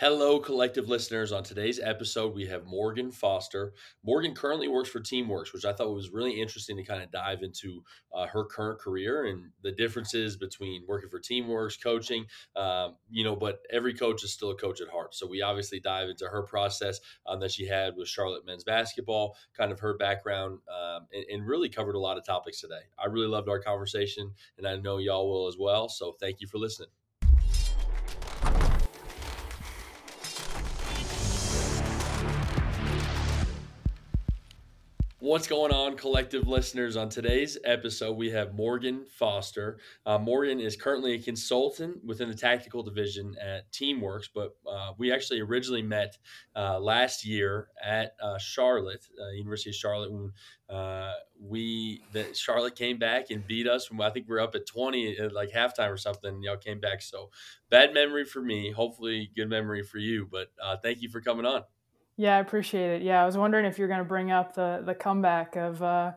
Hello, collective listeners. On today's episode, we have Morgan Foster. Morgan currently works for Teamworks, which I thought was really interesting to kind of dive into uh, her current career and the differences between working for Teamworks, coaching, um, you know, but every coach is still a coach at heart. So we obviously dive into her process um, that she had with Charlotte men's basketball, kind of her background, um, and, and really covered a lot of topics today. I really loved our conversation, and I know y'all will as well. So thank you for listening. What's going on, collective listeners? On today's episode, we have Morgan Foster. Uh, Morgan is currently a consultant within the tactical division at Teamworks, but uh, we actually originally met uh, last year at uh, Charlotte, uh, University of Charlotte, when uh, we the Charlotte came back and beat us. I think we are up at twenty at like halftime or something. Y'all came back, so bad memory for me. Hopefully, good memory for you. But thank you for coming on. Yeah, I appreciate it. Yeah, I was wondering if you're going to bring up the the comeback of uh,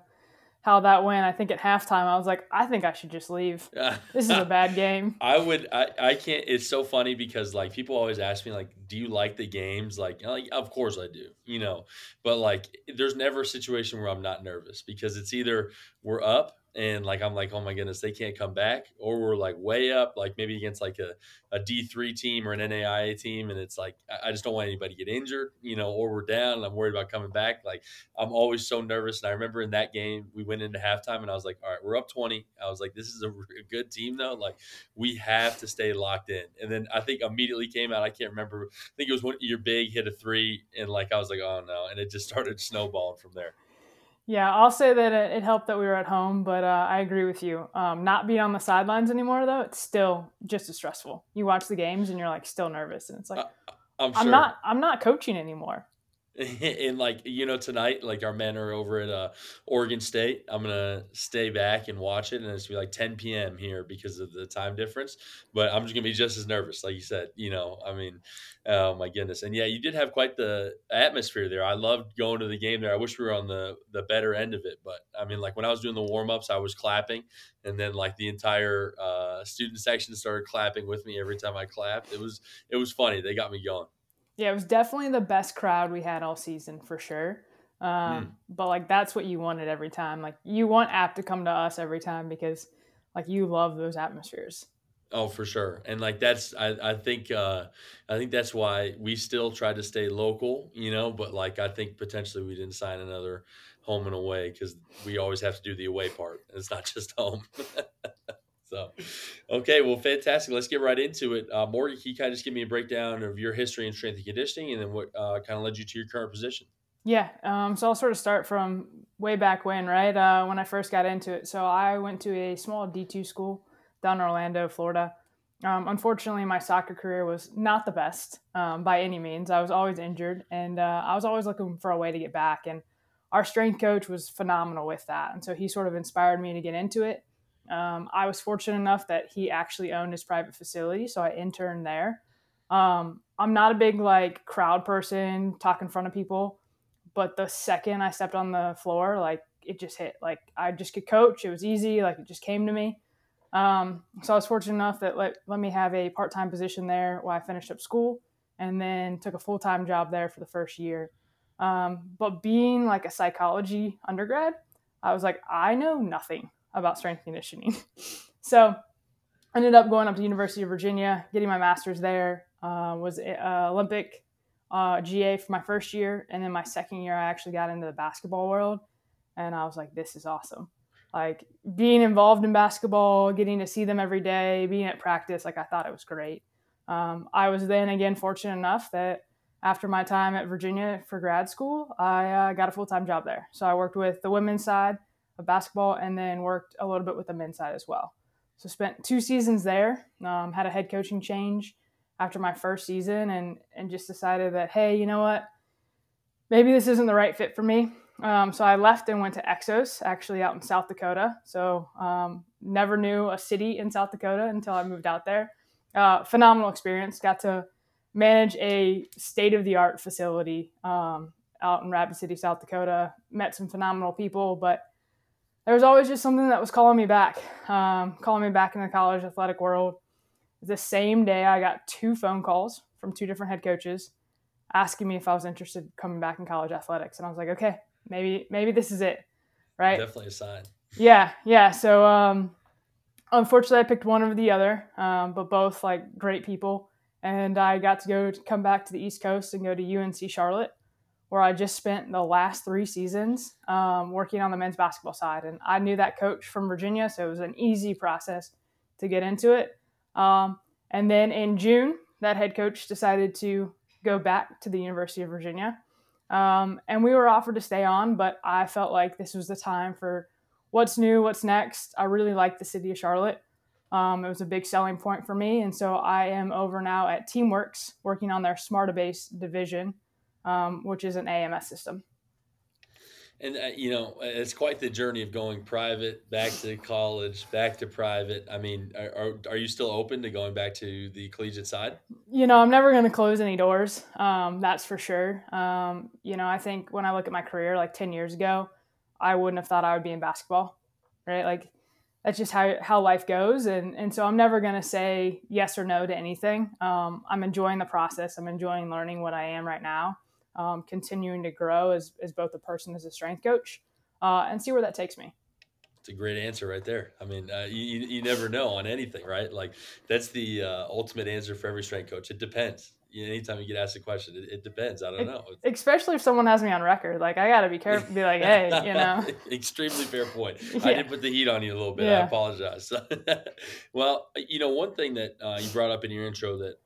how that went. I think at halftime, I was like, I think I should just leave. This is a bad game. I would. I, I can't. It's so funny because like people always ask me like, do you like the games? Like, like of course I do. You know, but like, there's never a situation where I'm not nervous because it's either we're up and like I'm like, oh my goodness, they can't come back, or we're like way up, like maybe against like a, a D3 team or an NAIA team, and it's like I just don't want anybody to get injured, you know, or we're down and I'm worried about coming back. Like I'm always so nervous. And I remember in that game, we went into halftime and I was like, all right, we're up 20. I was like, this is a, a good team though. Like we have to stay locked in. And then I think immediately came out, I can't remember, I think it was when your big hit a three, and like I was like, oh no, and it just started snowballing from there. Yeah, I'll say that it, helped that we were at home, but uh, I agree with you. Um, not being on the sidelines anymore, though, it's still just as stressful. You watch the games and you're like still nervous, and it's like uh, I'm, sure. I'm not I'm not coaching anymore. and like you know tonight like our men are over at uh, oregon state. I'm gonna stay back and watch it and it's gonna be like 10 p.m here because of the time difference. But i'm just gonna be just as nervous like you said you know i mean oh my goodness. And yeah you did have quite the atmosphere there. I loved going to the game there. I wish we were on the the better end of it but i mean like when i was doing the warm-ups i was clapping and then like the entire uh, student section started clapping with me every time i clapped. It was it was funny. They got me going yeah, it was definitely the best crowd we had all season for sure. Um, mm. But like that's what you wanted every time. Like you want App to come to us every time because like you love those atmospheres. Oh, for sure. And like that's I, I think uh I think that's why we still try to stay local, you know, but like I think potentially we didn't sign another home and away because we always have to do the away part. It's not just home. So, okay, well, fantastic. Let's get right into it. Uh, Morgan, can you kind of just give me a breakdown of your history in strength and conditioning and then what uh, kind of led you to your current position? Yeah, um, so I'll sort of start from way back when, right? Uh, when I first got into it. So I went to a small D2 school down in Orlando, Florida. Um, unfortunately, my soccer career was not the best um, by any means. I was always injured, and uh, I was always looking for a way to get back. And our strength coach was phenomenal with that, and so he sort of inspired me to get into it. Um, I was fortunate enough that he actually owned his private facility, so I interned there. Um, I'm not a big like crowd person, talk in front of people, but the second I stepped on the floor, like it just hit. Like I just could coach. It was easy. Like it just came to me. Um, so I was fortunate enough that let, let me have a part time position there while I finished up school, and then took a full time job there for the first year. Um, but being like a psychology undergrad, I was like, I know nothing about strength conditioning. so I ended up going up to University of Virginia, getting my master's there. Uh, was uh, Olympic uh, GA for my first year, and then my second year, I actually got into the basketball world, and I was like, "This is awesome!" Like being involved in basketball, getting to see them every day, being at practice, like I thought it was great. Um, I was then again fortunate enough that after my time at Virginia for grad school, I uh, got a full time job there. So I worked with the women's side of basketball and then worked a little bit with the men's side as well. So spent two seasons there. Um, had a head coaching change after my first season, and and just decided that hey, you know what, maybe this isn't the right fit for me. Um, so I left and went to Exos, actually out in South Dakota. So um, never knew a city in South Dakota until I moved out there. Uh, phenomenal experience. Got to manage a state of the art facility um, out in Rapid City, South Dakota. Met some phenomenal people, but there was always just something that was calling me back, um, calling me back in the college athletic world. The same day, I got two phone calls from two different head coaches asking me if I was interested in coming back in college athletics. And I was like, okay, maybe, maybe this is it. Right. Definitely a sign. Yeah. Yeah. So, um, unfortunately I picked one over the other, um, but both like great people. And I got to go to come back to the East Coast and go to UNC Charlotte, where I just spent the last three seasons um, working on the men's basketball side. And I knew that coach from Virginia, so it was an easy process to get into it. Um, and then in June, that head coach decided to go back to the University of Virginia. Um, and we were offered to stay on, but I felt like this was the time for what's new, what's next. I really like the city of Charlotte. Um, it was a big selling point for me. And so I am over now at Teamworks working on their Smartabase division, um, which is an AMS system. And uh, you know it's quite the journey of going private back to college back to private. I mean are, are you still open to going back to the collegiate side? You know i'm never going to close any doors um, that's for sure. Um, you know i think when i look at my career like 10 years ago i wouldn't have thought i would be in basketball right? Like that's just how, how life goes. And, and so i'm never going to say yes or no to anything. Um, i'm enjoying the process. I'm enjoying learning what i am right now um, continuing to grow as, as both a person as a strength coach uh, and see where that takes me it's a great answer right there. I mean, uh, you, you never know on anything, right? Like that's the uh, ultimate answer for every strength coach. It depends. You know, anytime you get asked a question, it, it depends. I don't it, know. Especially if someone has me on record, like I got to be careful. Be like, hey, you know. Extremely fair point. Yeah. I did put the heat on you a little bit. Yeah. I apologize. well, you know, one thing that uh, you brought up in your intro that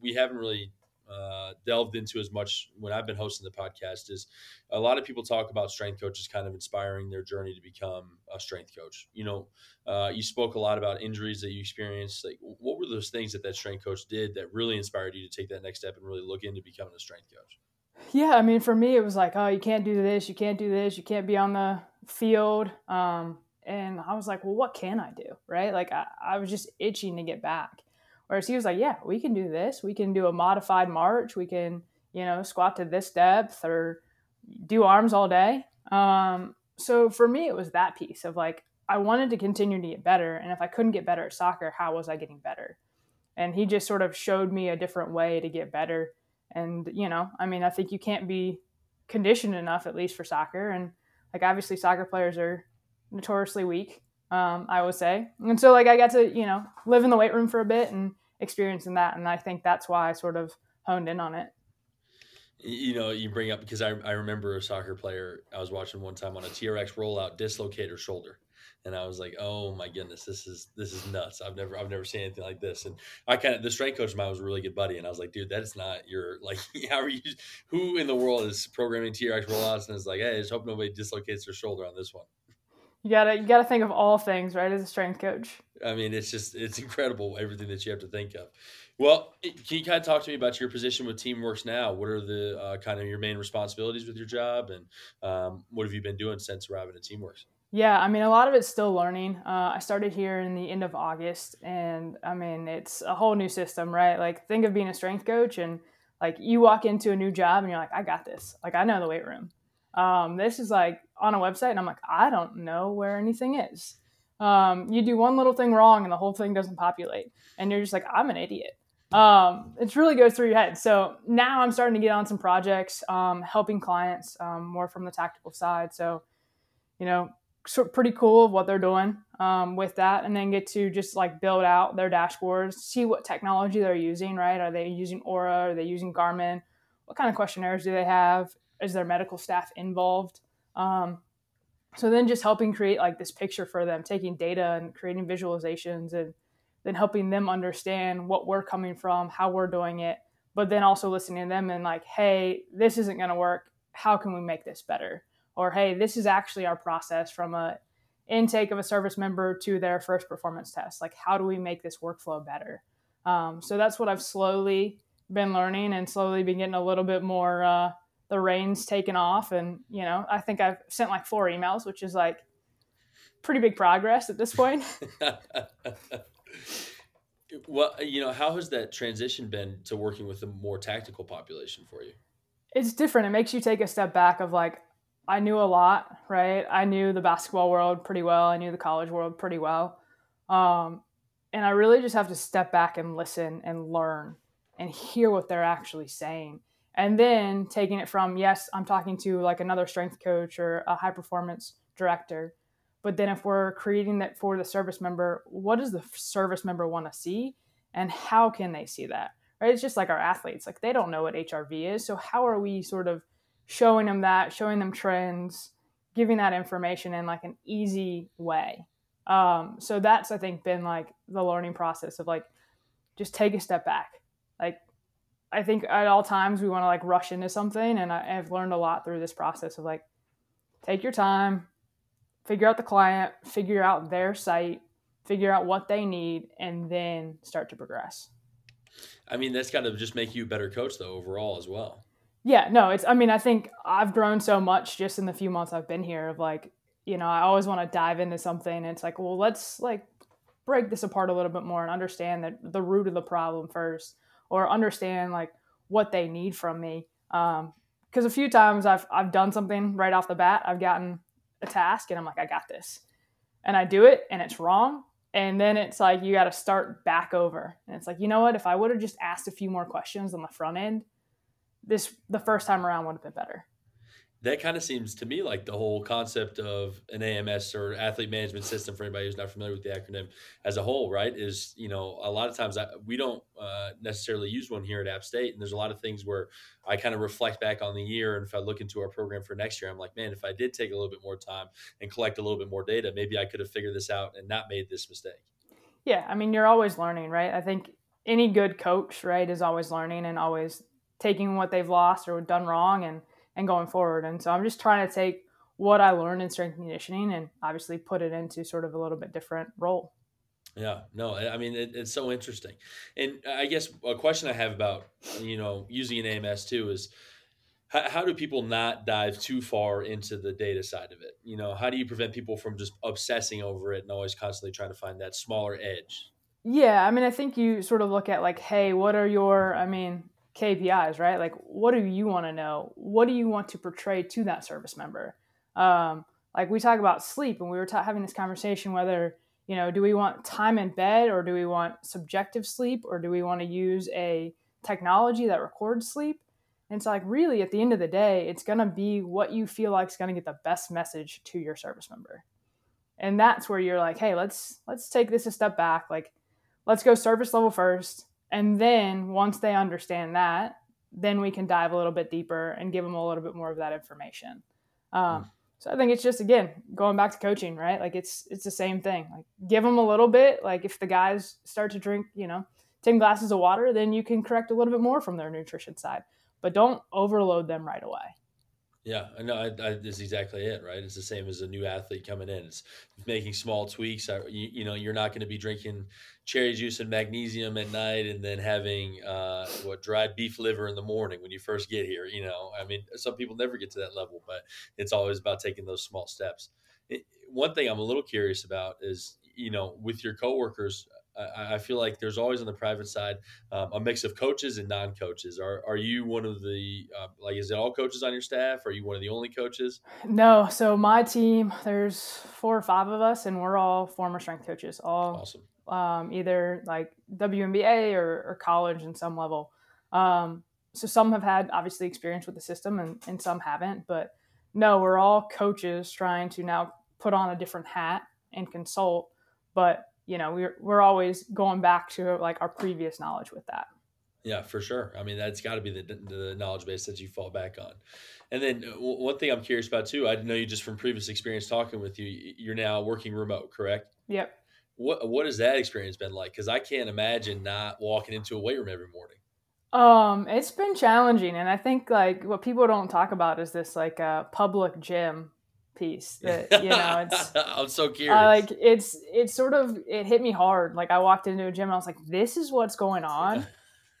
we haven't really uh, delved into as much when I've been hosting the podcast is a lot of people talk about strength coaches kind of inspiring their journey to become a strength coach. You know, uh, you spoke a lot about injuries that you experienced. Like, what were those things that that strength coach did that really inspired you to take that next step and really look into becoming a strength coach? Yeah, I mean, for me, it was like, oh, you can't do this, you can't do this, you can't be on the field. Um, and I was like, well, what can I do? Right? Like, I, I was just itching to get back. Whereas he was like, yeah, we can do this. We can do a modified march. We can, you know, squat to this depth or do arms all day. Um, so for me, it was that piece of like, I wanted to continue to get better. And if I couldn't get better at soccer, how was I getting better? And he just sort of showed me a different way to get better. And, you know, I mean, I think you can't be conditioned enough, at least for soccer. And like, obviously, soccer players are notoriously weak, um, I would say. And so, like, I got to, you know, live in the weight room for a bit and experiencing that. And I think that's why I sort of honed in on it. You know, you bring up because I, I remember a soccer player I was watching one time on a TRX rollout dislocate her shoulder. And I was like, "Oh my goodness, this is this is nuts! I've never I've never seen anything like this." And I kind of the strength coach of mine was a really good buddy, and I was like, "Dude, that is not your like. How are you? Who in the world is programming TRX rollouts and is like, hey, I just hope nobody dislocates their shoulder on this one." You gotta you gotta think of all things, right? As a strength coach. I mean, it's just it's incredible everything that you have to think of. Well, can you kind of talk to me about your position with Teamworks now? What are the uh, kind of your main responsibilities with your job, and um, what have you been doing since arriving at Teamworks? Yeah, I mean, a lot of it's still learning. Uh, I started here in the end of August, and I mean, it's a whole new system, right? Like, think of being a strength coach, and like you walk into a new job, and you're like, I got this. Like, I know the weight room. Um, this is like on a website, and I'm like, I don't know where anything is. Um, you do one little thing wrong, and the whole thing doesn't populate, and you're just like, I'm an idiot. Um, it really goes through your head. So now I'm starting to get on some projects, um, helping clients um, more from the tactical side. So, you know, pretty cool of what they're doing um, with that, and then get to just like build out their dashboards, see what technology they're using. Right? Are they using Oura? Are they using Garmin? What kind of questionnaires do they have? Is their medical staff involved? Um, so then just helping create like this picture for them taking data and creating visualizations and then helping them understand what we're coming from how we're doing it but then also listening to them and like hey this isn't going to work. How can we make this better? Or hey this is actually our process from a intake of a service member to their first performance test. Like how do we make this workflow better? Um, so that's what i've slowly been learning and slowly been getting a little bit more uh, the reins taken off. And, you know, I think I've sent like four emails, which is like pretty big progress at this point. well, you know, how has that transition been to working with a more tactical population for you? It's different. It makes you take a step back of like, I knew a lot, right? I knew the basketball world pretty well. I knew the college world pretty well. Um, and I really just have to step back and listen and learn and hear what they're actually saying. And then taking it from, yes, I'm talking to like another strength coach or a high performance director. But then if we're creating that for the service member, what does the service member want to see? And how can they see that? Right? It's just like our athletes. Like they don't know what HRV is. So how are we sort of showing them that, showing them trends, giving that information in like an easy way? Um, so that's I think been like the learning process of like just take a step back. Like I think at all times we want to like rush into something, and I, I've learned a lot through this process of like take your time, figure out the client, figure out their site, figure out what they need, and then start to progress. I mean, that's got to just make you a better coach, though, overall as well. Yeah, no, it's. I mean, I think I've grown so much just in the few months I've been here. Of like, you know, I always want to dive into something. And it's like, well, let's like break this apart a little bit more and understand that the root of the problem first, or understand like what they need from me. Um, because a few times I've I've done something right off the bat. I've gotten a task and I'm like, I got this, and I do it and it's wrong. And then it's like you got to start back over, and it's like you know what? If I would have just asked a few more questions on the front end, this the first time around would have been better that kind of seems to me like the whole concept of an AMS or athlete management system for anybody who's not familiar with the acronym as a whole, right? Is you know a lot of times I, we don't uh, necessarily use one here at App State, and there's a lot of things where I kind of reflect back on the year, and if I look into our program for next year, I'm like, man, if I did take a little bit more time and collect a little bit more data, maybe I could have figured this out and not made this mistake. Yeah, I mean, you're always learning, right? I think any good coach, right, is always learning and always taking what they've lost or done wrong and and going forward. And so I'm just trying to take what I learned in strength conditioning and obviously put it into sort of a little bit different role. Yeah, no, I mean it, it's so interesting, and I guess a question I have about you know using an AMS too is how, how do people not dive too far into the data side of it? You know, how do you prevent people from just obsessing over it and always constantly trying to find that smaller edge? Yeah, I mean, I think you sort of look at like, hey, what are your? I mean, KPIs, right? Like, what do you want to know? What do you want to portray to that service member? Um, like we talk about sleep, and we were ta- having this conversation whether you know, do we want time in bed, or do we want subjective sleep, or do we want to use a technology that records sleep? And it's like really, at the end of the day, it's gonna be what you feel like is gonna get the best message to your service member, and that's where you're like, hey, let's let's take this a step back. Like, let's go service level first and then once they understand that, then we can dive a little bit deeper and give them a little bit more of that information. Um, so I think it's just again going back to coaching, right? Like it's it's the same thing. Like give them a little bit. Like if the guys start to drink, you know, ten glasses of water, then you can correct a little bit more from their nutrition side, but don't overload them right away. Yeah, I know. I, I, that's exactly it, right? It's the same as a new athlete coming in. It's making small tweaks. I, you, you, know, you're not going to be drinking cherry juice and magnesium at night, and then having uh, what dried beef liver in the morning when you first get here. You know, I mean, some people never get to that level, but it's always about taking those small steps. It, one thing I'm a little curious about is, you know, with your coworkers, I, I feel like there's always on the private side um, a mix of coaches and non-coaches. Are are you one of the uh, like? Is it all coaches on your staff? Are you one of the only coaches? No. So my team, there's four or five of us, and we're all former strength coaches. All awesome. Um, either like WNBA or, or, college in some level. Um, so some have had obviously experience with the system, and, and some haven't. But no, we're all coaches trying to now put on a different hat and consult. But you know we're we're always going back to like our previous knowledge with that. Yeah for sure. I mean that's got to be the, the knowledge base that you fall back on. And then uh, one thing i'm curious about too i know you just from previous experience talking with you you're now working remote correct? Yep. What what has that experience been like? Because i can't imagine not walking into a weight room every morning. Um it's been challenging and i think like what people don't talk about is this like a uh, public gym piece that you know it's i'm so curious. uh, like it's it's sort of it hit me hard. Like i walked into a gym and i was like this is what's going on?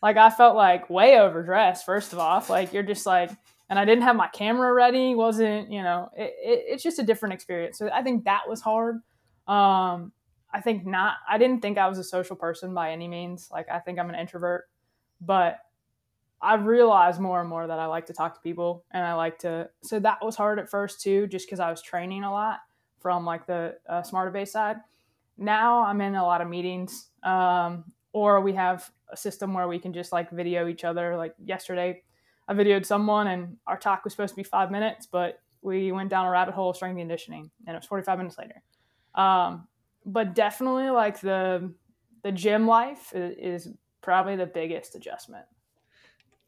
Like i felt like way overdressed first of all like you're just like and i didn't have my camera ready wasn't you know it, it, it's just a different experience. So i think that was hard. Um i think not i didn't think i was a social person by any means. Like i think i'm an introvert. But I've realized more and more that I like to talk to people and I like to. So that was hard at first too, just because I was training a lot from like the uh, Smartabase side. Now I'm in a lot of meetings, um, or we have a system where we can just like video each other. Like yesterday, I videoed someone and our talk was supposed to be five minutes, but we went down a rabbit hole of strength conditioning and it was 45 minutes later. Um, but definitely like the the gym life is, is probably the biggest adjustment.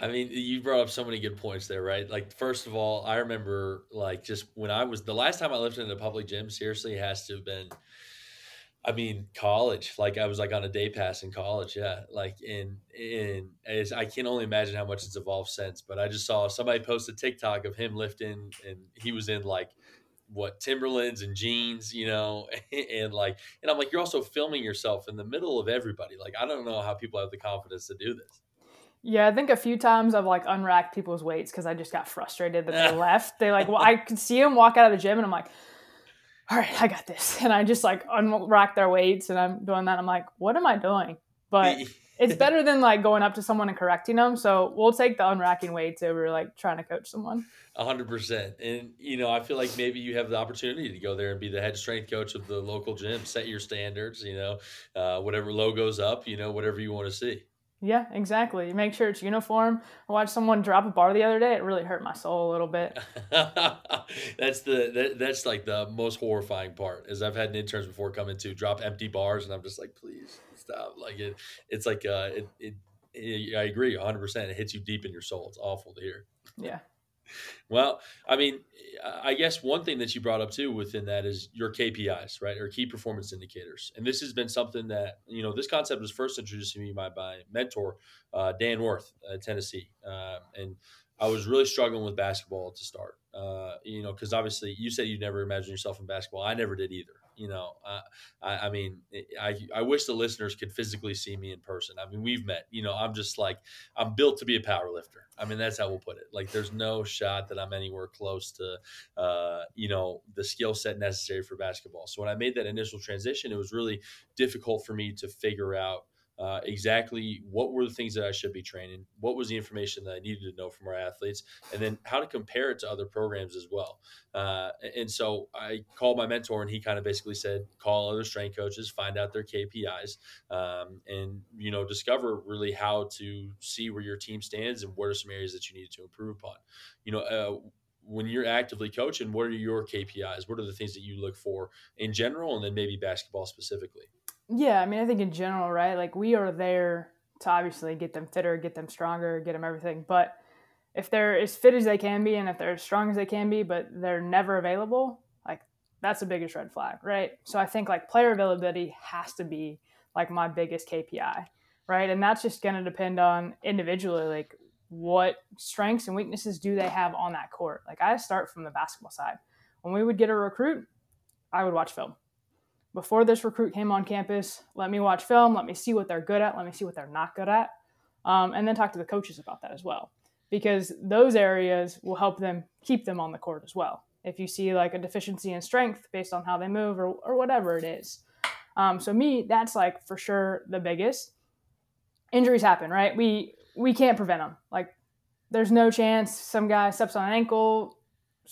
I mean, you brought up so many good points there, right? Like, first of all, I remember like just when I was the last time I lifted in a public gym, seriously, has to have been I mean, college. Like I was like on a day pass in college. Yeah. Like in in as I can only imagine how much it's evolved since. But I just saw somebody post a TikTok of him lifting and he was in like what Timberlands and jeans, you know, and like and I'm like, you're also filming yourself in the middle of everybody. Like I don't know how people have the confidence to do this. Yeah, I think a few times I've like unracked people's weights because I just got frustrated that they left. They like, well, I could see them walk out of the gym, and I'm like, all right, I got this. And I just like unrack their weights and I'm doing that. I'm like, what am I doing? But it's better than like going up to someone and correcting them. So we'll take the unracking weights over like trying to coach someone. A hundred percent. And you know, I feel like maybe you have the opportunity to go there and be the head strength coach of the local gym, set your standards, you know, uh, whatever logos up, you know, whatever you want to see. Yeah, exactly. Make sure it's uniform. I watched someone drop a bar the other day. It really hurt my soul a little bit. that's the that, that's like the most horrifying part. Is I've had interns before come into drop empty bars, and I'm just like, please stop. Like it, it's like uh, it, it, it I agree, 100. percent It hits you deep in your soul. It's awful to hear. Yeah. Well, I mean, I guess one thing that you brought up too within that is your KPIs, right, or key performance indicators. And this has been something that you know this concept was first introduced to me by my mentor, uh, Dan Worth, at Tennessee, uh, and I was really struggling with basketball to start. Uh, you know, because obviously you said you never imagined yourself in basketball. I never did either. You know, uh, I, I mean, I, I wish the listeners could physically see me in person. I mean, we've met. You know, I'm just like I'm built to be a power lifter. I mean, that's how we'll put it. Like, there's no shot that I'm anywhere close to, uh, you know, the skill set necessary for basketball. So when I made that initial transition, it was really difficult for me to figure out uh, exactly what were the things that I should be training, what was the information that I needed to know from our athletes, and then how to compare it to other programs as well. Uh, and so I called my mentor, and he kind of basically said, call other strength coaches, find out their KPIs, um, and you know discover really how to see where your team stands and what are some areas that you need to improve upon. You know. Uh, when you're actively coaching, what are your KPIs? What are the things that you look for in general, and then maybe basketball specifically? Yeah, I mean, I think in general, right? Like we are there to obviously get them fitter, get them stronger, get them everything. But if they're as fit as they can be and if they're as strong as they can be, but they're never available, like that's the biggest red flag, right? So I think like player availability has to be like my biggest KPI, right? And that's just going to depend on individually, like what strengths and weaknesses do they have on that court. Like I start from the basketball side. When we would get a recruit, I would watch film before this recruit came on campus, let me watch film, let me see what they're good at, let me see what they're not good at, um, and then talk to the coaches about that as well. Because those areas will help them keep them on the court as well. If you see like a deficiency in strength based on how they move or, or whatever it is. Um, so me, that's like for sure the biggest. Injuries happen, right? We we can't prevent them. Like there's no chance some guy steps on an ankle,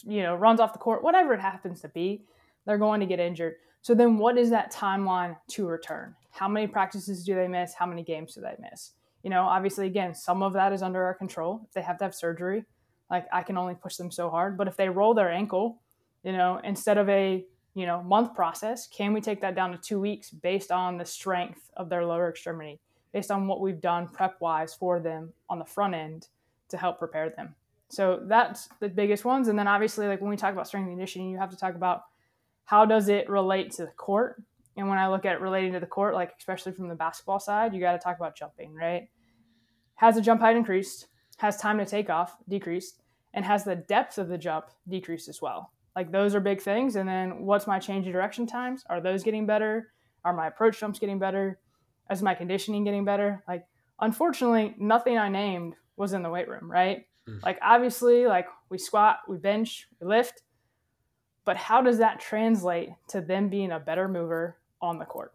you know, runs off the court, whatever it happens to be, they're going to get injured. So then what is that timeline to return? How many practices do they miss? How many games do they miss? You know, obviously, again, some of that is under our control. If they have to have surgery, like I can only push them so hard. But if they roll their ankle, you know, instead of a you know month process, can we take that down to two weeks based on the strength of their lower extremity, based on what we've done prep wise for them on the front end to help prepare them? So that's the biggest ones. And then obviously, like when we talk about strength and conditioning, you have to talk about how does it relate to the court? And when I look at relating to the court, like especially from the basketball side, you got to talk about jumping, right? Has the jump height increased? Has time to take off decreased? And has the depth of the jump decreased as well? Like those are big things. And then what's my change of direction times? Are those getting better? Are my approach jumps getting better? Is my conditioning getting better? Like, unfortunately, nothing I named was in the weight room, right? Mm. Like, obviously, like we squat, we bench, we lift, but how does that translate to them being a better mover on the court?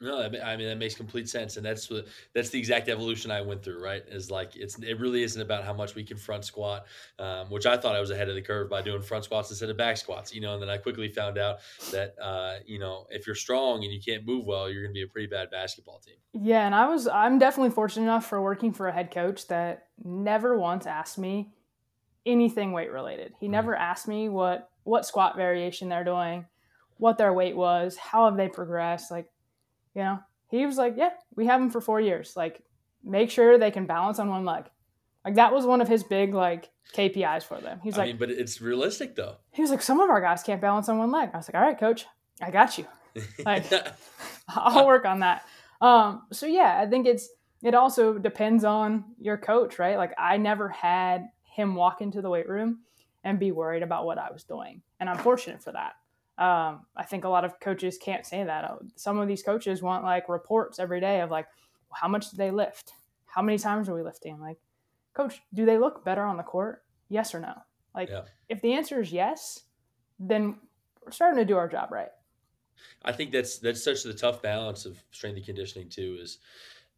No, I mean that makes complete sense, and that's what that's the exact evolution I went through. Right, is like it's it really isn't about how much we can front squat, um, which I thought I was ahead of the curve by doing front squats instead of back squats. You know, and then I quickly found out that uh, you know if you're strong and you can't move well, you're going to be a pretty bad basketball team. Yeah, and I was I'm definitely fortunate enough for working for a head coach that never once asked me anything weight related. He mm-hmm. never asked me what what squat variation they're doing, what their weight was, how have they progressed, like you know, he was like, yeah, we have them for four years. Like, make sure they can balance on one leg. Like that was one of his big like KPIs for them. He's like, mean, but it's realistic though. He was like, some of our guys can't balance on one leg. I was like, all right, coach, I got you. Like, I'll work on that. Um, so yeah, I think it's it also depends on your coach, right? Like I never had him walk into the weight room and be worried about what I was doing, and I'm fortunate for that. Um, I think a lot of coaches can't say that. Uh, some of these coaches want like reports every day of like, how much did they lift? How many times are we lifting? Like, coach, do they look better on the court? Yes or no? Like, yeah. if the answer is yes, then we're starting to do our job right. I think that's that's such the tough balance of strength and conditioning too. Is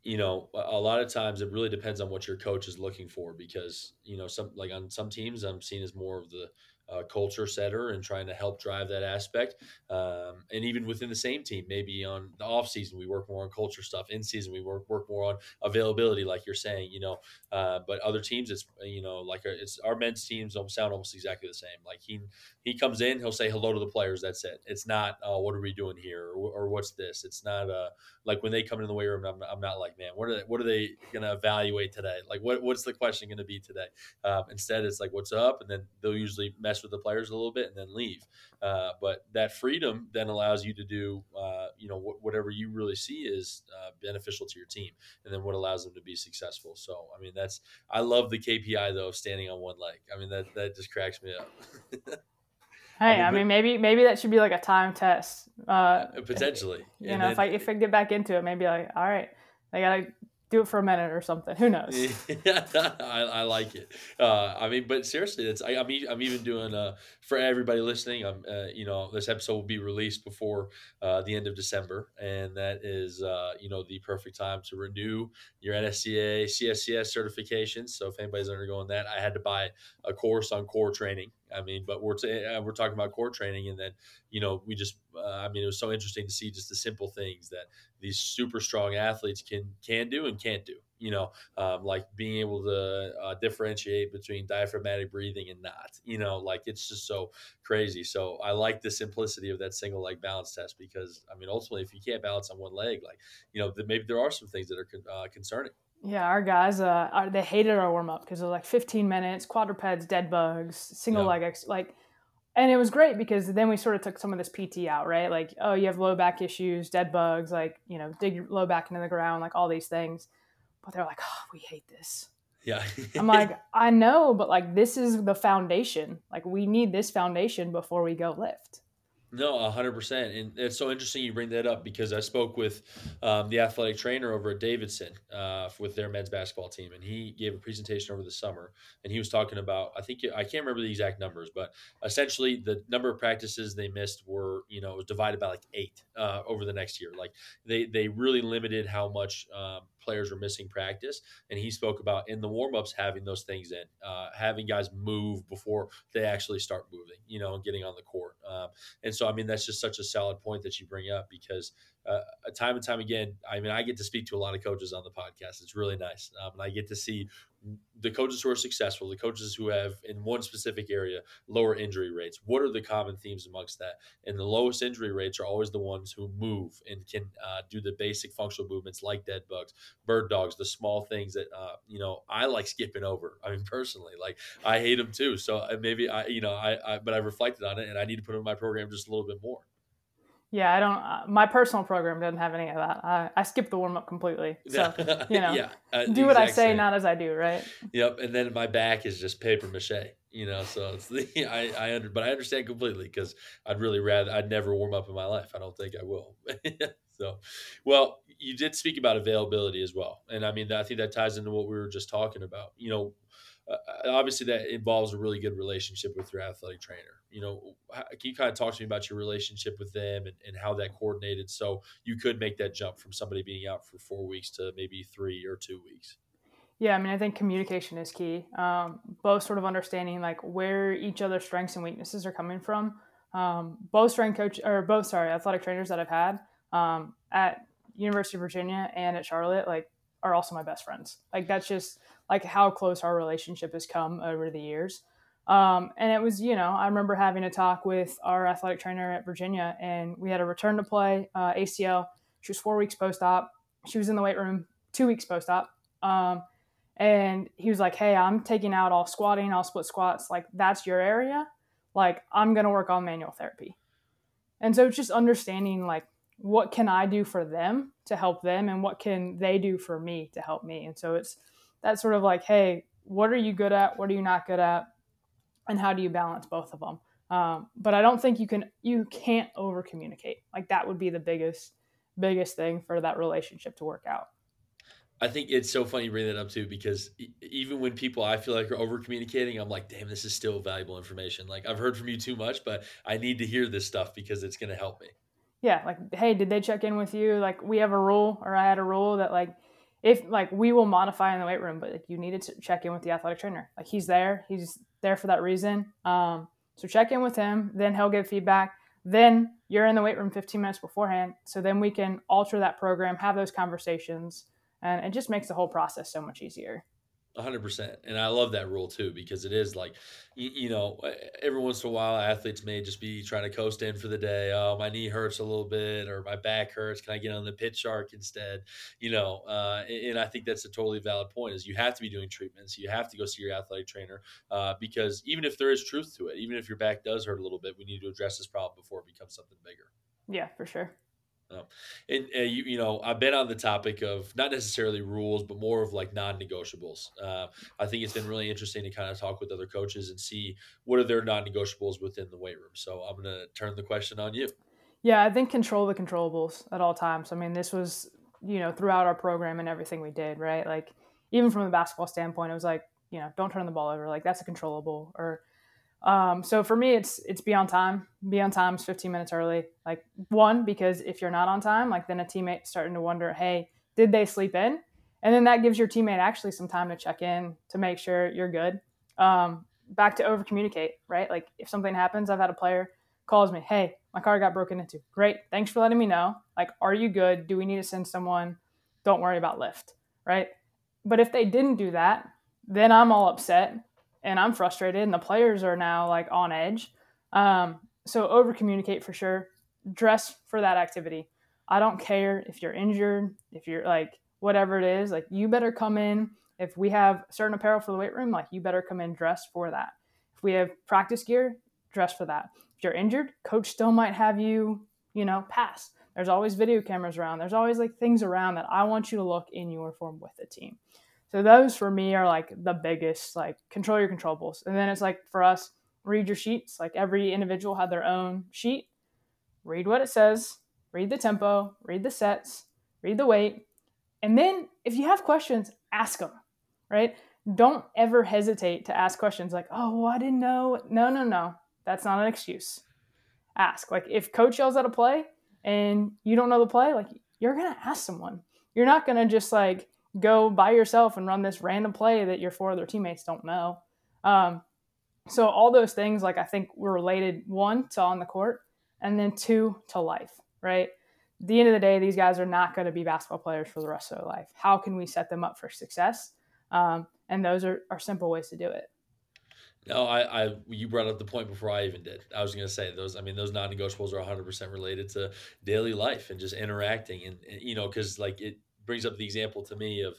you know a lot of times it really depends on what your coach is looking for because you know some like on some teams I'm seen as more of the uh, culture setter and trying to help drive that aspect. Um, and even within the same team, maybe on the off season, we work more on culture stuff. In season, we work, work more on availability, like you're saying, you know, uh, but other teams, it's, you know, like our, uh, it's our men's teams sound almost exactly the same. Like he, he comes in, he'll say hello to the players. That's it. It's not, oh, what are we doing here? Or, or what's this? It's not uh, like when they come in the weight room, I'm, I'm not like, man, what are they, what are they going to evaluate today? Like what, what's the question going to be today? Um, instead it's like, what's up? And then they'll usually mess with the players a little bit and then leave. Uh, but that freedom then allows you to do, uh, you know, wh- whatever you really see is uh, beneficial to your team, and then what allows them to be successful. So, I mean, that's I love the KPI though of standing on one leg. I mean, that that just cracks me up. Hey, I mean, I mean, maybe maybe that should be like a time test. Uh, uh potentially, you and know, then, if I if I get back into it, maybe like, all right, I gotta do it for a minute or something. Who knows? I, I like it. Uh, I mean, but seriously, it's I, am I'm, I'm even doing uh, for everybody listening. I'm uh, you know this episode will be released before uh, the end of December, and that is uh, you know the perfect time to renew your NSCA CSCS certifications. So if anybody's undergoing that, I had to buy a course on core training. I mean, but we're t- uh, we're talking about core training, and then you know we just I mean it was so interesting to see just the simple things that these super strong athletes can can do and can't do. You know, um, like being able to uh, differentiate between diaphragmatic breathing and not. You know, like it's just so crazy. So I like the simplicity of that single leg balance test because I mean, ultimately, if you can't balance on one leg, like you know, maybe there are some things that are uh, concerning. Yeah, our guys, uh, they hated our warm up because it was like 15 minutes, quadrupeds, dead bugs, single yeah. leg, ex- like and it was great because then we sort of took some of this PT out, right? Like, oh, you have low back issues, dead bugs, like, you know, dig your low back into the ground, like all these things. But they're like, oh, we hate this. Yeah. I'm like, I know, but like, this is the foundation. Like, we need this foundation before we go lift. No, hundred percent, and it's so interesting you bring that up because I spoke with um, the athletic trainer over at Davidson uh, with their men's basketball team, and he gave a presentation over the summer, and he was talking about I think I can't remember the exact numbers, but essentially the number of practices they missed were you know it was divided by like eight uh, over the next year. Like they they really limited how much um, players were missing practice. And he spoke about in the warmups having those things in, uh, having guys move before they actually start moving, you know, and getting on the court. Um, and so, I mean, that's just such a solid point that you bring up because uh, time and time again, I mean, I get to speak to a lot of coaches on the podcast. It's really nice. Um, and I get to see the coaches who are successful, the coaches who have in one specific area lower injury rates. What are the common themes amongst that? And the lowest injury rates are always the ones who move and can uh, do the basic functional movements like dead bugs, bird dogs, the small things that uh, you know I like skipping over. I mean, personally, like I hate them too. So uh, maybe I, you know, I, I but I reflected on it and I need to put in my program just a little bit more. Yeah, I don't. Uh, my personal program doesn't have any of that. I, I skip the warm up completely. So you know, yeah, uh, do what I say, same. not as I do. Right. Yep, and then my back is just paper mache. You know, so it's the I I under, but I understand completely because I'd really rather I'd never warm up in my life. I don't think I will. so, well, you did speak about availability as well, and I mean, I think that ties into what we were just talking about. You know, uh, obviously that involves a really good relationship with your athletic trainer. You know, can you kind of talk to me about your relationship with them and, and how that coordinated so you could make that jump from somebody being out for four weeks to maybe three or two weeks? Yeah, I mean, I think communication is key. Um, both sort of understanding like where each other's strengths and weaknesses are coming from. Um, both strength coach or both sorry athletic trainers that I've had um, at University of Virginia and at Charlotte like are also my best friends. Like that's just like how close our relationship has come over the years. Um, and it was, you know, I remember having a talk with our athletic trainer at Virginia, and we had a return to play uh, ACL. She was four weeks post op. She was in the weight room two weeks post op. Um, and he was like, Hey, I'm taking out all squatting, all split squats. Like, that's your area. Like, I'm to work on manual therapy. And so it's just understanding, like, what can I do for them to help them and what can they do for me to help me. And so it's, that sort of like, hey, what are you good at? What are you not good at? And how do you balance both of them? Um, but I don't think you can you can't over communicate. Like that would be the biggest biggest thing for that relationship to work out. I think it's so funny you bring that up too because even when people I feel like are over communicating, I'm like, damn, this is still valuable information. Like I've heard from you too much, but I need to hear this stuff because it's going to help me. Yeah, like hey, did they check in with you? Like we have a rule, or I had a rule that like if like we will modify in the weight room, but like you needed to check in with the athletic trainer. Like he's there, he's there for that reason. Um, so check in with him, then he'll give feedback. Then you're in the weight room 15 minutes beforehand, so then we can alter that program, have those conversations, and it just makes the whole process so much easier hundred percent. And I love that rule too, because it is like, you, you, know, every once in a while athletes may just be trying to coast in for the day. Oh, my knee hurts a little bit or my back hurts. Can I get on the pitch shark instead? You know, uh, and, and, I think that's a totally valid point is you have to be doing treatments. You have to go see your athletic trainer uh, because even if there is truth to it, even if your back does hurt a little bit, we need to address this problem before it becomes something bigger. Yeah, for sure. Um, and uh, you, you know, I've been on the topic of not necessarily rules, but more of like non-negotiables. Uh, I think it's been really interesting to kind of talk with other coaches and see what are their non-negotiables within the weight room. So I'm going to turn the question on you. Yeah, I think control the controllables at all times. I mean, this was you know throughout our program and everything we did, right? Like even from the basketball standpoint, it was like you know don't turn the ball over, like that's a controllable, or um, so for me, it's it's be on time. Be on time is 15 minutes early. Like one, because if you're not on time, like then a teammate starting to wonder, hey, did they sleep in? And then that gives your teammate actually some time to check in to make sure you're good. Um, back to over communicate, right? Like if something happens, I've had a player calls me, hey, my car got broken into. Great, thanks for letting me know. Like, are you good? Do we need to send someone? Don't worry about lift, right? But if they didn't do that, then I'm all upset and I'm frustrated, and the players are now like on edge. Um, so over communicate for sure. Dress for that activity. I don't care if you're injured, if you're like whatever it is. Like you better come in. If we have certain apparel for the weight room, like you better come in dressed for that. If we have practice gear, dress for that. If you're injured, coach still might have you, you know, pass. There's always video cameras around. There's always like things around that I want you to look in uniform with the team. So those for me are like the biggest, like control your controllables. And then it's like for us, read your sheets. Like every individual had their own sheet. Read what it says, read the tempo, read the sets, read the weight. And then if you have questions, ask them, right? Don't ever hesitate to ask questions like, oh, well, I didn't know. No, no, no. That's not an excuse. Ask. Like if coach yells at a play and you don't know the play, like you're going to ask someone. You're not going to just like, go by yourself and run this random play that your four other teammates don't know. Um, so all those things, like I think, were related one to on the court, and then two to life. Right. At the end of the day, these guys are not going to be basketball players for the rest of their life. How can we set them up for success? Um, and those are, are simple ways to do it. No, I, I, you brought up the point before I even did. I was going to say those. I mean, those non-negotiables are 100 percent related to daily life and just interacting, and, and you know, because like it, brings up the example to me of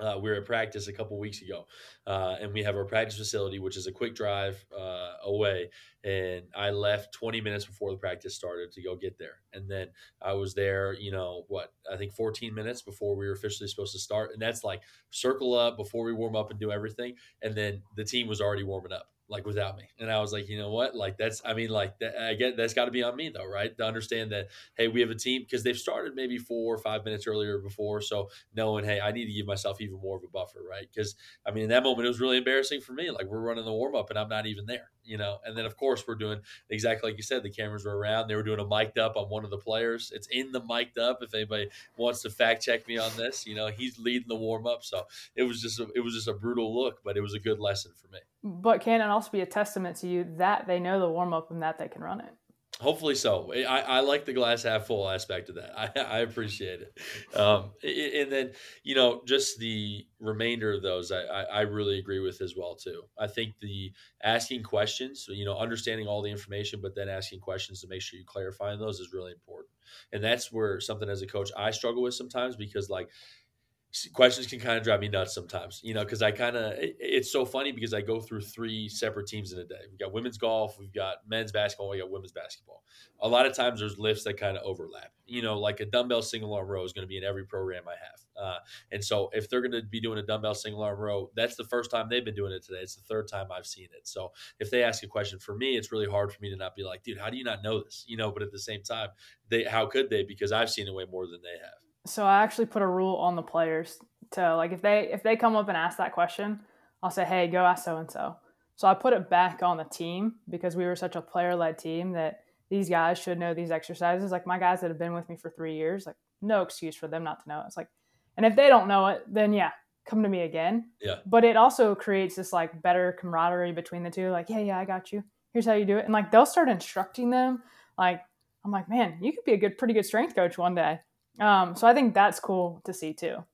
uh, we were at practice a couple weeks ago, uh, and we have our practice facility, which is a quick drive uh, away. And I left 20 minutes before the practice started to go get there, and then I was there. You know what? I think 14 minutes before we were officially supposed to start, and that's like circle up before we warm up and do everything. And then the team was already warming up like without me. And I was like, you know what? Like that's, I mean, like that, I get that's got to be on me though, right? To understand that, hey, we have a team because they've started maybe four or five minutes earlier before. So knowing, hey, I need to give myself even more of a buffer, right? Because I mean, in that moment, it was really embarrassing for me. Like we're running the warm up and I'm not even there, you know? And then of course we're doing exactly like you said, the cameras were around. They were doing a mic'd up on one of the players. It's in the mic'd up. If anybody wants to fact check me on this, you know, he's leading the warm up. So it was just, a, it was just a brutal look, but it was a good lesson for me. But can it also be a testament to you that they know the warm up and that they can run it? Hopefully so. I, I like the glass half full aspect of that. I, I appreciate it. Um, and then, you know, just the remainder of those, I, I really agree with as well, too. I think the asking questions, you know, understanding all the information, but then asking questions to make sure you clarify those is really important. And that's where something as a coach I struggle with sometimes because, like, questions can kind of drive me nuts sometimes, you know, because I kind of it, it's so funny because I go through three separate teams in a day. We've got women's golf, we've got men's basketball, we got women's basketball. A lot of times there's lifts that kind of overlap. You know, like a dumbbell single arm row is going to be in every program I have, uh, and so if they're going to be doing a dumbbell single arm row, that's the first time they've been doing it today. It's the third time I've seen it. So if they ask a question for me, it's really hard for me to not be like, dude, how do you not know this? You know, but at the same time, they how could they? Because I've seen it way more than they have so I actually put a rule on the players to like if they if they come up and ask that question, I'll say, "Hey, go ask so and so." So I put it back on the team because we were such a player led team that these guys should know these exercises. Like my guys that have been with me for three years, like no excuse for them not to know. It's like, and if they don't know it, then yeah, come to me again. Yeah. But it also creates this like better camaraderie between the two. Like, yeah, yeah, I got you. Here's how you do it, and like they'll start instructing them. Like I'm like, man, you could be a good, pretty good strength coach one day. Um, so I think that's cool to see too.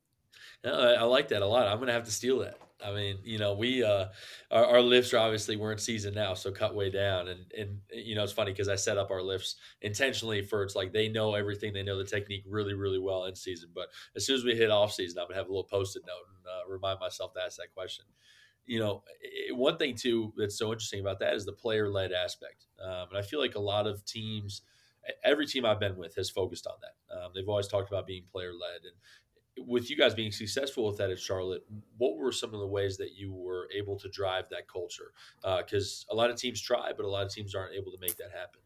I, I like that a lot. I'm gonna have to steal that. I mean, you know, we uh, our, our, lifts are obviously we're in season now, so cut way down, and and you know it's funny because I set up our lifts intentionally for it's like they know everything, they know the technique really really well in season, but as soon as we hit off season, I'm gonna have a little post-it note and uh, remind myself to ask that question. You know, it, one thing too that's so interesting about that is the player-led aspect, um, and I feel like a lot of teams every team I've been with has focused on that. Um, they've always talked about being player led. And with you guys being successful with that at Charlotte, what were some of the ways that you were able to drive that culture? Because uh, a lot of teams try, but a lot of teams aren't able to make that happen.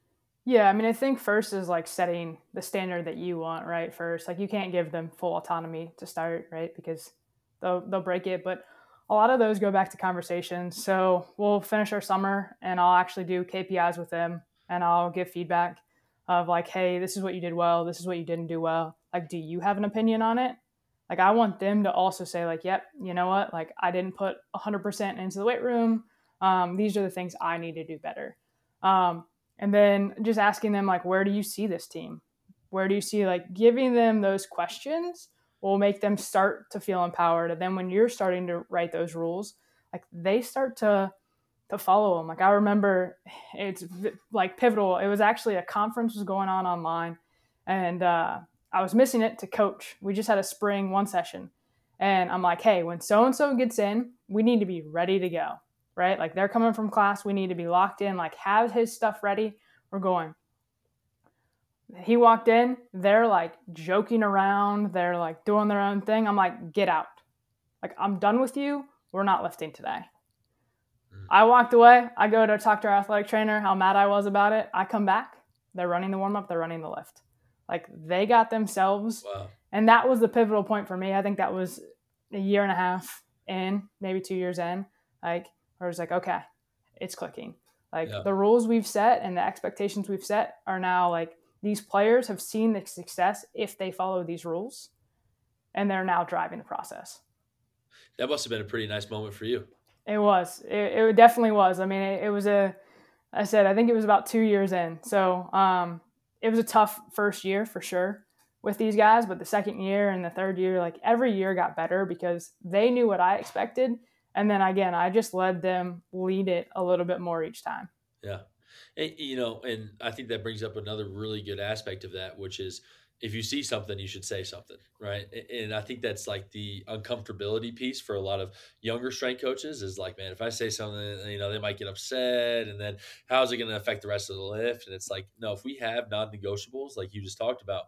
Yeah, I mean, I think first is like setting the standard that you want, right? First, like you can't give them full autonomy to start, right? Because they'll they'll break it. But a lot of those go back to conversations. So we'll finish our summer, and I'll actually do KPIs with them, and I'll give feedback of like, hey, this is what you did well, this is what you didn't do well. Like, do you have an opinion on it? Like, I want them to also say, like, yep, you know what? Like, I didn't put 100% into the weight room. Um, these are the things I need to do better. Um, and then just asking them, like, where do you see this team? Where do you see, like, giving them those questions will make them start to feel empowered. And then when you're starting to write those rules, like, they start to to follow them. Like I remember, it's like pivotal. It was actually a conference was going on online, and uh, I was missing it to coach. We just had a spring one session, and I'm like, hey, when so and so gets in, we need to be ready to go, right? Like they're coming from class, we need to be locked in. Like have his stuff ready. We're going. He walked in. They're like joking around. They're like doing their own thing. I'm like, get out. Like I'm done with you. We're not lifting today Mm. I walked away. I go to talk to our athletic trainer how mad I was about it. I come back. They're running the warm up. They're running the lift. Like they got themselves. Wow. And that was the pivotal point for me. I think that was a year and a half in, maybe two years in. Like I was like, okay, it's clicking. Like yeah. the rules we've set and the expectations we've set are now like these players have seen the success if they follow these rules, and they're now driving the process. That must have been a pretty nice moment for you. It was. It, it definitely was. I mean, it, it, was a. I said I think it was about two years in, so um, it was a tough first year for sure with these guys. But the second year and the third year, like every year got better because they knew what I expected, and then again, I just let them lead it a little bit more each time. Yeah, and, you know, and I think that brings up another really good aspect of that, which is if you see something, you should say something, right? And I think that's like the uncomfortability piece for a lot of younger strength coaches is like, man, if I say something, you know, they might get upset, and then how's it going to affect the rest of the lift? And it's like, no, if we have non-negotiables, like you just talked about,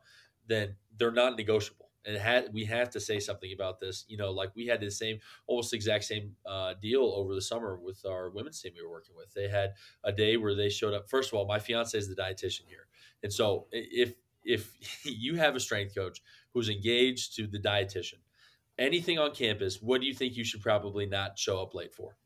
then they're not negotiable. and had we have to say something about this. You know, like we had the same, almost exact same uh, deal over the summer with our women's team we were working with. They had a day where they showed up. First of all, my fiance is the dietitian here, and so if if you have a strength coach who's engaged to the dietitian, anything on campus, what do you think you should probably not show up late for?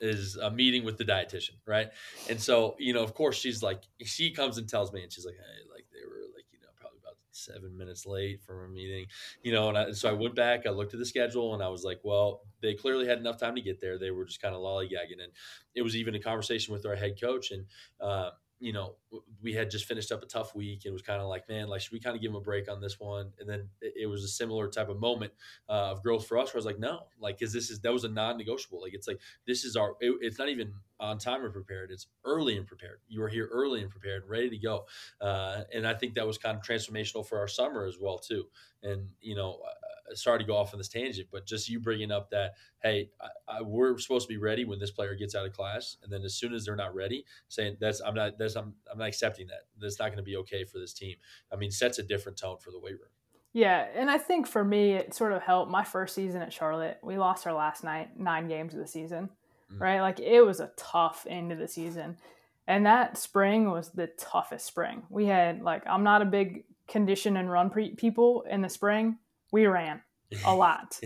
Is a meeting with the dietitian, right? And so, you know, of course, she's like, she comes and tells me, and she's like, hey, like they were like, you know, probably about seven minutes late from a meeting, you know. And I, so I went back, I looked at the schedule, and I was like, well, they clearly had enough time to get there. They were just kind of lollygagging, and it was even a conversation with our head coach, and uh, you know, we had just finished up a tough week and it was kind of like, man, like, should we kind of give him a break on this one? And then it, was a similar type of moment uh, of growth for us where I was like, no, like, cause this is, that was a non negotiable. Like, it's like, this is our, it, it's not even on time and prepared. It's early and prepared. You are here early and prepared, ready to go. Uh, and I think that was kind of transformational for our summer as well, too. And, you know, sorry to go off on this tangent, but just you bringing up that, hey, I, I, we're supposed to be ready when this player gets out of class, and then as soon as they're not ready, saying that's I'm not that's I'm, I'm not accepting that. That's not going to be okay for this team. I mean, sets a different tone for the weight room. Yeah, and I think for me, it sort of helped. My first season at Charlotte, we lost our last night nine games of the season, mm-hmm. right? Like it was a tough end of the season, and that spring was the toughest spring. We had like I'm not a big condition and run pre- people in the spring, we ran a lot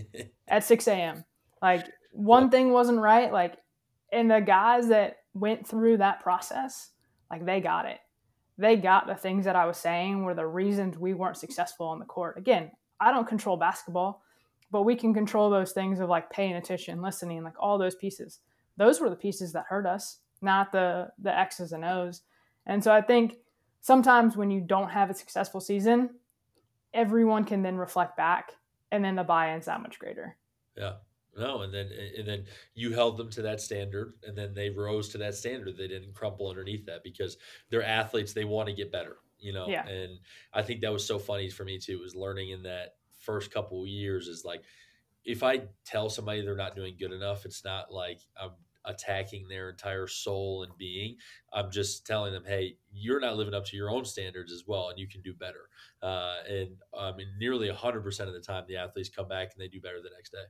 at 6 a.m. Like one yep. thing wasn't right. Like, and the guys that went through that process, like they got it. They got the things that I was saying were the reasons we weren't successful on the court. Again, I don't control basketball, but we can control those things of like paying attention, listening, like all those pieces. Those were the pieces that hurt us, not the the X's and O's. And so I think sometimes when you don't have a successful season, everyone can then reflect back and then the buy-in's that much greater. Yeah. No, and then and then you held them to that standard, and then they rose to that standard. They didn't crumple underneath that because they're athletes. They want to get better, you know. Yeah. And I think that was so funny for me too. Was learning in that first couple of years is like, if I tell somebody they're not doing good enough, it's not like I'm attacking their entire soul and being. I'm just telling them, hey, you're not living up to your own standards as well, and you can do better. Uh, and I mean, nearly 100% of the time, the athletes come back and they do better the next day.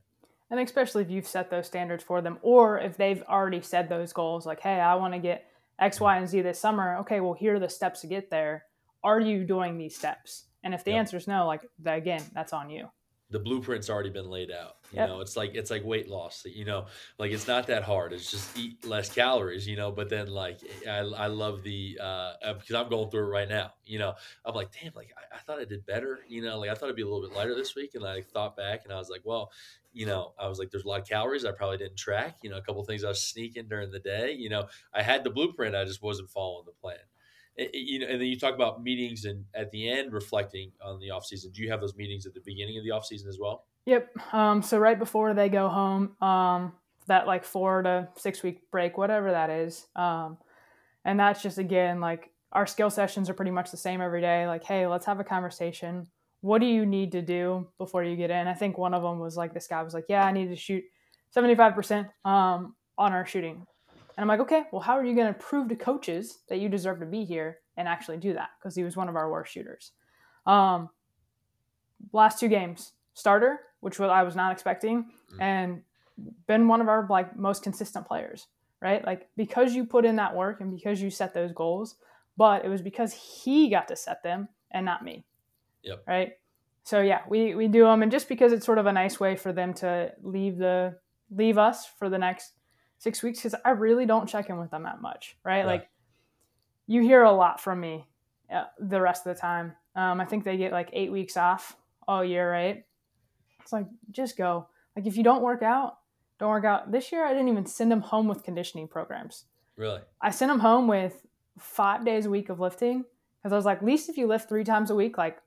And especially if you've set those standards for them, or if they've already set those goals, like, hey, I want to get X, Y, and Z this summer. Okay, well, here are the steps to get there. Are you doing these steps? And if the yep. answer is no, like, again, that's on you the blueprint's already been laid out. You yep. know, it's like it's like weight loss. You know, like it's not that hard. It's just eat less calories. You know, but then like I, I love the uh because I'm going through it right now. You know, I'm like, damn, like I, I, thought I did better. You know, like I thought it'd be a little bit lighter this week, and I thought back and I was like, well, you know, I was like, there's a lot of calories I probably didn't track. You know, a couple things I was sneaking during the day. You know, I had the blueprint, I just wasn't following the plan you know, and then you talk about meetings and at the end reflecting on the off season. Do you have those meetings at the beginning of the off season as well? Yep. Um, so right before they go home, um, that like four to six week break, whatever that is. Um, and that's just again like our skill sessions are pretty much the same every day. Like, hey, let's have a conversation. What do you need to do before you get in? I think one of them was like this guy was like, yeah, I need to shoot seventy five percent um, on our shooting. And I'm like, okay, well, how are you going to prove to coaches that you deserve to be here and actually do that? Because he was one of our worst shooters. Um, last two games, starter, which was I was not expecting, mm. and been one of our like most consistent players, right? Like because you put in that work and because you set those goals, but it was because he got to set them and not me. Yep. Right. So yeah, we we do them, and just because it's sort of a nice way for them to leave the leave us for the next six weeks because I really don't check in with them that much, right? Yeah. Like you hear a lot from me uh, the rest of the time. Um, I think they get like eight weeks off all year, right? It's like just go. Like if you don't work out, don't work out. This year I didn't even send them home with conditioning programs. Really? I sent them home with five days a week of lifting because I was like, at least if you lift three times a week, like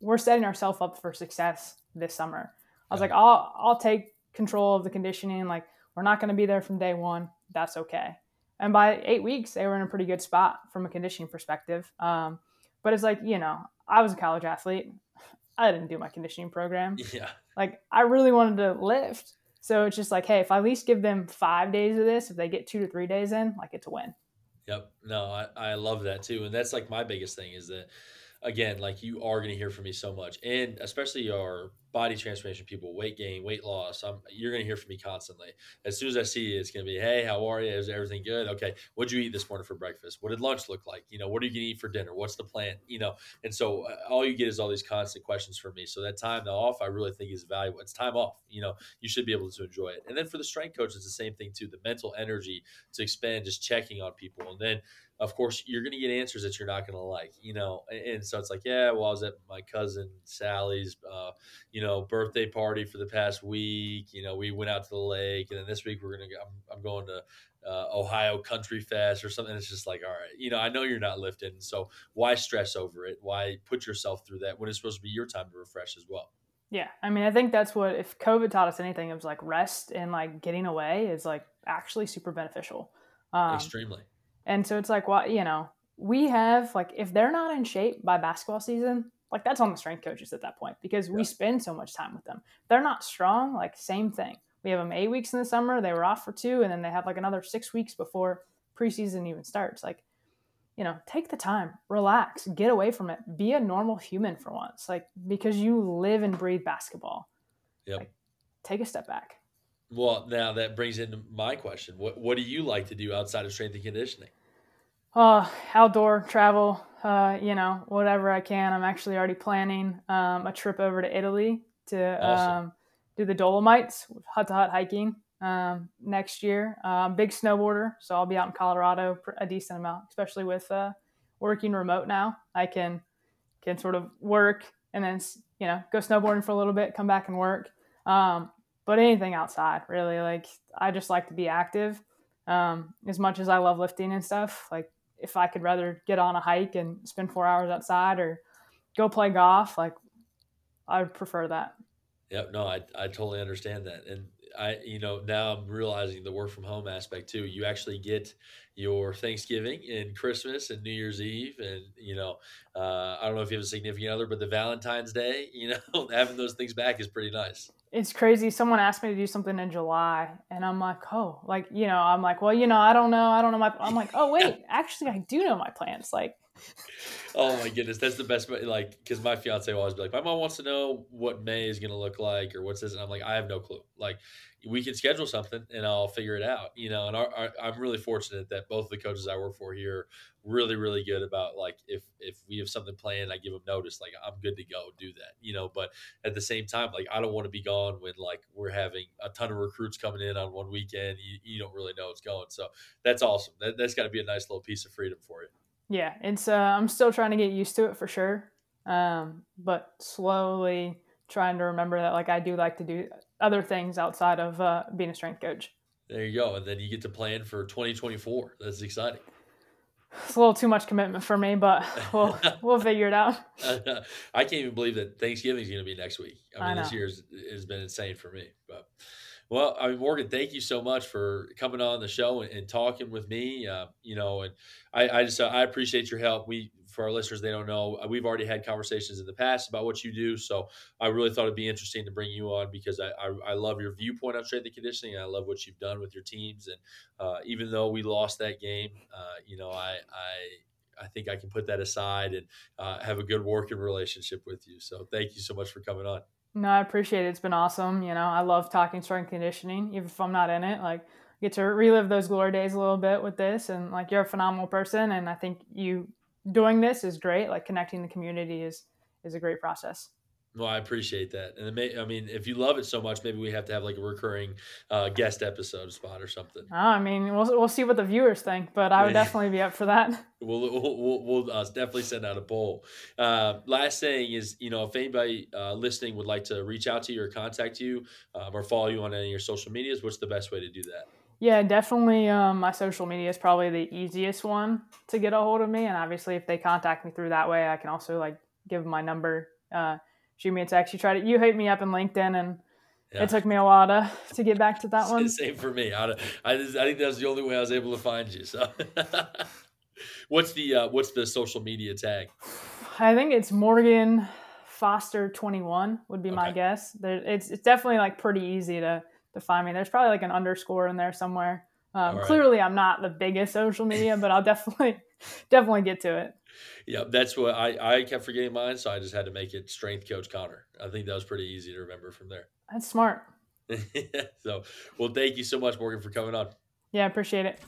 we're setting ourselves up for success this summer. I was yeah. like, I'll I'll take control of the conditioning. Like we're not going to be there from day one. That's okay. And by eight weeks, they were in a pretty good spot from a conditioning perspective. Um, but it's like, you know, I was a college athlete. I didn't do my conditioning program. Yeah. Like, I really wanted to lift. So it's just like, hey, if I at least give them five days of this, if they get two to three days in, like it's a win. Yep. No, I, I love that too. And that's like my biggest thing is that again, like you are going to hear from me so much, and especially our body transformation people, weight gain, weight loss. I'm, you're going to hear from me constantly. As soon as I see you, it's going to be, hey, how are you? Is everything good? Okay, what'd you eat this morning for breakfast? What did lunch look like? You know, what are you going to eat for dinner? What's the plan? You know, and so uh, all you get is all these constant questions from me. So that time off, I really think is valuable. It's time off. You know, you should be able to enjoy it. And then for the strength coach, it's the same thing too. The mental energy to expand, just checking on people, and then of course you're going to get answers that you're not going to like you know and, so it's like yeah well i was at my cousin sally's uh, you know birthday party for the past week you know we went out to the lake and then this week we're going to I'm, I'm going to uh, ohio country fest or something. It's just like all right you know i know you're not lifting so why stress over it? Why put yourself through that when it's supposed to be your time to refresh as well? Yeah i mean i think that's what if covid taught us anything it was like rest and like getting away is like actually super beneficial. Um, extremely and so it's like, well, you know, we have like if they're not in shape by basketball season, like that's on the strength coaches at that point because yeah. we spend so much time with them. If they're not strong, like same thing. We have them eight weeks in the summer. They were off for two, and then they have like another six weeks before preseason even starts. Like, you know, take the time, relax, get away from it, be a normal human for once. Like because you live and breathe basketball. Yep. Like, take a step back. Well, now that brings into my question. What what do you like to do outside of strength and conditioning? Uh, outdoor travel, uh, you know, whatever I can. I'm actually already planning um, a trip over to Italy to awesome. um, do the Dolomites, hut to hut hiking um, next year. Um, big snowboarder, so I'll be out in Colorado for a decent amount, especially with uh, working remote now. I can can sort of work and then you know go snowboarding for a little bit, come back and work. Um, but anything outside really like i just like to be active um, as much as i love lifting and stuff like if i could rather get on a hike and spend four hours outside or go play golf like i would prefer that yep no i, I totally understand that and i you know now i'm realizing the work from home aspect too you actually get your Thanksgiving and Christmas and New Year's Eve, and you know, uh, I don't know if you have a significant other, but the Valentine's Day, you know, having those things back is pretty nice. It's crazy. Someone asked me to do something in July, and I'm like, oh, like you know, I'm like, well, you know, I don't know, I don't know my. I'm like, oh wait, actually, I do know my plans. Like, oh my goodness, that's the best. Like, because my fiance will always be like, my mom wants to know what May is going to look like or what's this, and I'm like, I have no clue. Like, we can schedule something and I'll figure it out. You know, and our, our, I'm really fortunate that both the coaches I work for here really, really good about like if if we have something planned, I give them notice. Like I'm good to go, do that. You know, but at the same time, like I don't want to be gone when like we're having a ton of recruits coming in on one weekend. You, you don't really know what's going. So that's awesome. That, that's got to be a nice little piece of freedom for you. Yeah, it's uh, I'm still trying to get used to it for sure, um, but slowly trying to remember that like I do like to do other things outside of uh, being a strength coach. There you go, and then you get to plan for 2024. That's exciting. It's a little too much commitment for me, but we'll we'll figure it out. I can't even believe that Thanksgiving is going to be next week. I mean, I this year has been insane for me. But well, I mean, Morgan, thank you so much for coming on the show and, and talking with me. Uh, you know, and I, I just uh, I appreciate your help. We for our listeners, they don't know, uh, we've already had conversations in the past about what you do. So I really thought it'd be interesting to bring you on because I, I, I love your viewpoint on strength and conditioning. I love what you've done with your teams. And uh, even though we lost that game, uh, you know, I, I, I think I can put that aside and uh, have a good working relationship with you. So thank you so much for coming on. No, I appreciate it. It's been awesome. You know, I love talking strength conditioning, even if I'm not in it. Like, get to relive those glory days a little bit with this. And like, you're a phenomenal person, and I think you doing this is great. Like connecting the community is is a great process. Well, I appreciate that, and may, I mean, if you love it so much, maybe we have to have like a recurring uh, guest episode spot or something. Oh, I mean, we'll we'll see what the viewers think, but I would definitely be up for that. We'll we'll, we'll, we'll uh, definitely send out a poll. Uh, last thing is, you know, if anybody uh, listening would like to reach out to you or contact you um, or follow you on any of your social medias, what's the best way to do that? Yeah, definitely. Um, my social media is probably the easiest one to get a hold of me, and obviously, if they contact me through that way, I can also like give them my number, uh, shoot me a text. You tried to you hit me up in LinkedIn, and yeah. it took me a while to to get back to that one. Same for me. I, I, I think that's the only way I was able to find you. So, what's the uh, what's the social media tag? I think it's Morgan Foster twenty one would be okay. my guess. There, it's it's definitely like pretty easy to to find me. There's probably like an underscore in there somewhere. Um, right. Clearly, I'm not the biggest social media, but I'll definitely Definitely get to it. Yeah, that's what I I kept forgetting mine, so I just had to make it strength coach Connor. I think that was pretty easy to remember from there. That's smart. so, well, thank you so much, Morgan, for coming on. Yeah, appreciate it.